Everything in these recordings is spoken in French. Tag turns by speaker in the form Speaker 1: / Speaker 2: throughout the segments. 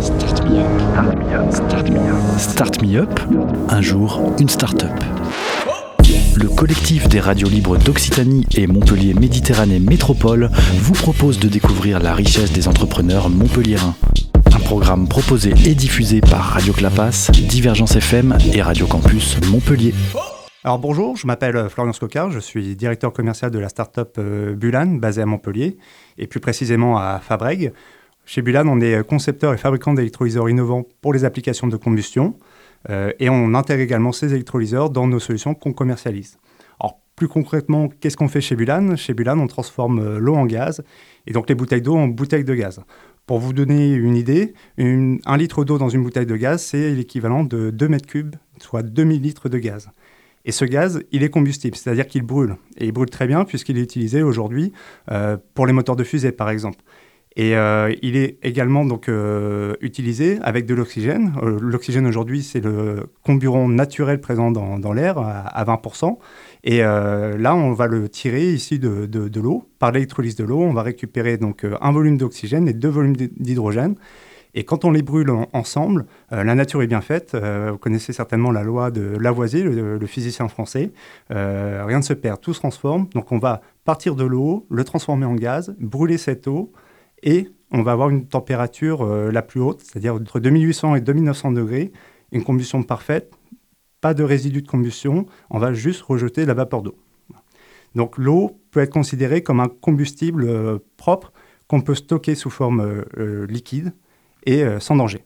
Speaker 1: Start me up. Start me up. Start me up. Un jour, une start-up. Le collectif des radios libres d'Occitanie et Montpellier Méditerranée Métropole vous propose de découvrir la richesse des entrepreneurs montpelliérains. Un programme proposé et diffusé par Radio Clapas, Divergence FM et Radio Campus Montpellier.
Speaker 2: Alors bonjour, je m'appelle euh, Florian Scocard, je suis directeur commercial de la start-up euh, Bulan, basée à Montpellier, et plus précisément à Fabreg. Chez Bulan, on est concepteur et fabricant d'électrolyseurs innovants pour les applications de combustion, euh, et on intègre également ces électrolyseurs dans nos solutions qu'on commercialise. Alors plus concrètement, qu'est-ce qu'on fait chez Bulan? Chez Bulan, on transforme l'eau en gaz, et donc les bouteilles d'eau en bouteilles de gaz. Pour vous donner une idée, un litre d'eau dans une bouteille de gaz, c'est l'équivalent de 2 mètres cubes, soit 2000 litres de gaz. Et ce gaz, il est combustible, c'est-à-dire qu'il brûle. Et il brûle très bien puisqu'il est utilisé aujourd'hui euh, pour les moteurs de fusée, par exemple. Et euh, il est également donc euh, utilisé avec de l'oxygène. L'oxygène aujourd'hui, c'est le comburant naturel présent dans, l'air à, 20%. Et là, on va le tirer ici de, l'eau. Par l'électrolyse de l'eau, on va récupérer donc un volume d'oxygène et deux volumes d'hydrogène. Et quand on les brûle ensemble, euh, la nature est bien faite. Euh, vous connaissez certainement la loi de Lavoisier, le, physicien français. Euh, rien ne se perd, tout se transforme. Donc on va partir de l'eau, le transformer en gaz, brûler cette eau, et on va avoir une température la plus haute, c'est-à-dire entre 2800 et 2900 degrés, une combustion parfaite, pas de résidus de combustion, on va juste rejeter la vapeur d'eau. Donc l'eau peut être considérée comme un combustible propre qu'on peut stocker sous forme liquide et euh, sans danger.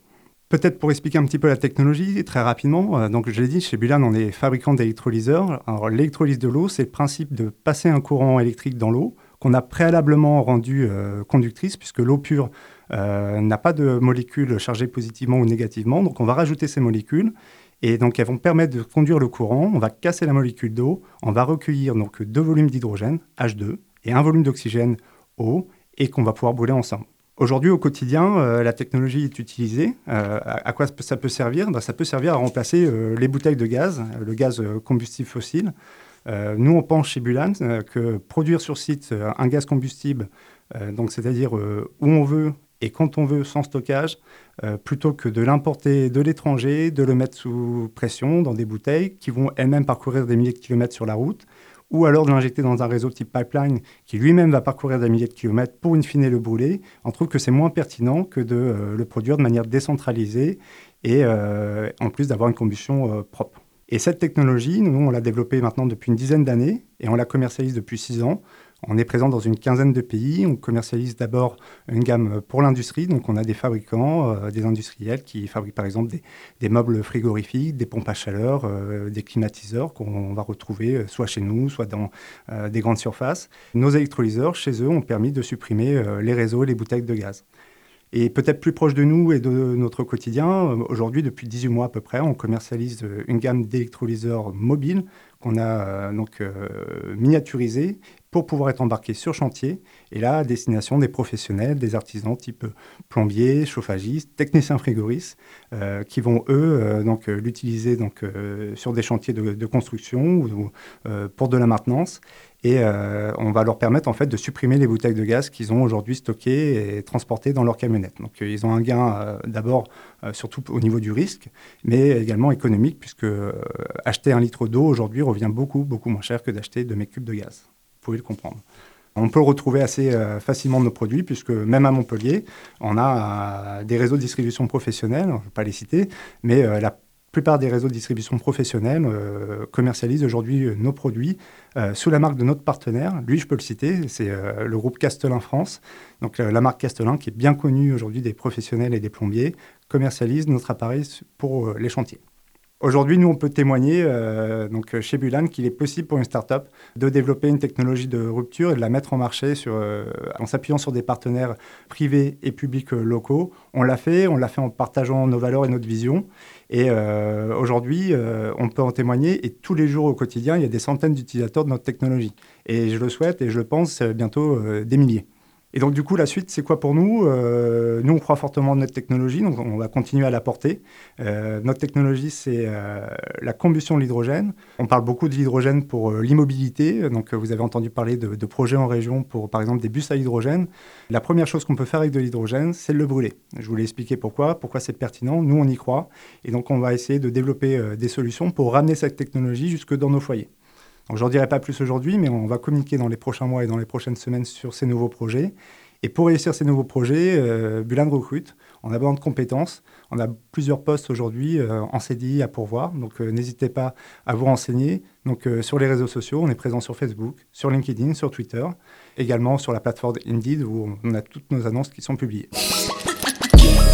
Speaker 2: Peut-être pour expliquer un petit peu la technologie, très rapidement, euh, donc je l'ai dit, chez Bulan, on est fabricant d'électrolyseurs. L'électrolyse de l'eau, c'est le principe de passer un courant électrique dans l'eau qu'on a préalablement rendu euh, conductrice, puisque l'eau pure n'a pas de molécules chargées positivement ou négativement. Donc on va rajouter ces molécules, et donc elles vont permettre de conduire le courant. On va casser la molécule d'eau, on va recueillir donc deux volumes d'hydrogène, H2, et un volume d'oxygène, O, et qu'on va pouvoir brûler ensemble. Aujourd'hui, au quotidien, euh, la technologie est utilisée. Euh, à, quoi ça peut servir? Ben, Ça peut servir à remplacer euh, les bouteilles de gaz, le gaz combustible fossile. Nous, on pense chez Bulan que produire sur site un gaz combustible, donc c'est-à-dire où on veut et quand on veut sans stockage, plutôt que de l'importer de l'étranger, de le mettre sous pression dans des bouteilles qui vont elles-mêmes parcourir des milliers de kilomètres sur la route, ou alors de l'injecter dans un réseau type pipeline qui lui-même va parcourir des milliers de kilomètres pour in fine le brûler, on trouve que c'est moins pertinent que de euh, le produire de manière décentralisée et euh, en plus d'avoir une combustion euh, propre. Et cette technologie, nous, on l'a développée maintenant depuis une dizaine d'années et on la commercialise depuis six ans. On est présent dans une quinzaine de pays. On commercialise d'abord une gamme pour l'industrie. Donc, on a des fabricants, euh, des industriels qui fabriquent par exemple des, meubles frigorifiques, des pompes à chaleur, euh, des climatiseurs qu'on va retrouver euh, soit chez nous, soit dans des grandes surfaces. Nos électrolyseurs, chez eux, ont permis de supprimer les réseaux et les bouteilles de gaz. Et peut-être plus proche de nous et de notre quotidien, aujourd'hui, depuis 18 mois à peu près, on commercialise une gamme d'électrolyseurs mobiles qu'on a donc miniaturisés pour pouvoir être embarqué sur chantier. Et là, à destination des professionnels, des artisans type plombiers, chauffagistes, techniciens frigoristes, euh, qui vont eux euh, donc euh, l'utiliser donc sur des chantiers de, construction ou pour de la maintenance. Et on va leur permettre en fait de supprimer les bouteilles de gaz qu'ils ont aujourd'hui stockées et transportées dans leur camionnette. Donc ils ont un gain d'abord surtout au niveau du risque, mais également économique puisque acheter un litre d'eau aujourd'hui revient beaucoup beaucoup moins cher que d'acheter de mes cubes de gaz pouvez le comprendre. On peut retrouver assez euh, facilement nos produits, puisque même à Montpellier, on a euh, des réseaux de distribution professionnels, je ne vais pas les citer, mais euh, la plupart des réseaux de distribution professionnels commercialisent aujourd'hui nos produits sous la marque de notre partenaire. Lui, je peux le citer, c'est le groupe Castelin France. Donc la marque Castelin, qui est bien connue aujourd'hui des professionnels et des plombiers, commercialise notre appareil pour les chantiers. Aujourd'hui, nous, on peut témoigner euh, donc, chez Bulan qu'il est possible pour une start-up de développer une technologie de rupture et de la mettre en marché euh, en s'appuyant sur des partenaires privés et publics euh, locaux. On l'a fait, on l'a fait en partageant nos valeurs et notre vision. Et aujourd'hui, on peut en témoigner et tous les jours au quotidien, il y a des centaines d'utilisateurs de notre technologie. Et je le souhaite et je le pense bientôt des milliers. Et donc du coup, la suite, c'est quoi pour nous? Euh, Nous, on croit fortement en notre technologie, donc on va continuer à la porter. Euh, notre technologie, c'est euh, la combustion de l'hydrogène. On parle beaucoup de l'hydrogène pour l'immobilité. Donc vous avez entendu parler de, de, projets en région pour, par exemple, des bus à hydrogène. La première chose qu'on peut faire avec de l'hydrogène, c'est le brûler. Je voulais expliquer pourquoi, pourquoi c'est pertinent. Nous, on y croit. Et donc on va essayer de développer des solutions pour ramener cette technologie jusque dans nos foyers. Donc, j'en dirai pas plus aujourd'hui, mais on va communiquer dans les prochains mois et dans les prochaines semaines sur ces nouveaux projets. Et pour réussir ces nouveaux projets, euh, recrute. On a besoin de compétences. On a plusieurs postes aujourd'hui euh, en CDI à pourvoir. Donc, euh, n'hésitez pas à vous renseigner. Donc, euh, sur les réseaux sociaux, on est présent sur Facebook, sur LinkedIn, sur Twitter, également sur la plateforme Indeed où on a toutes nos annonces qui sont publiées.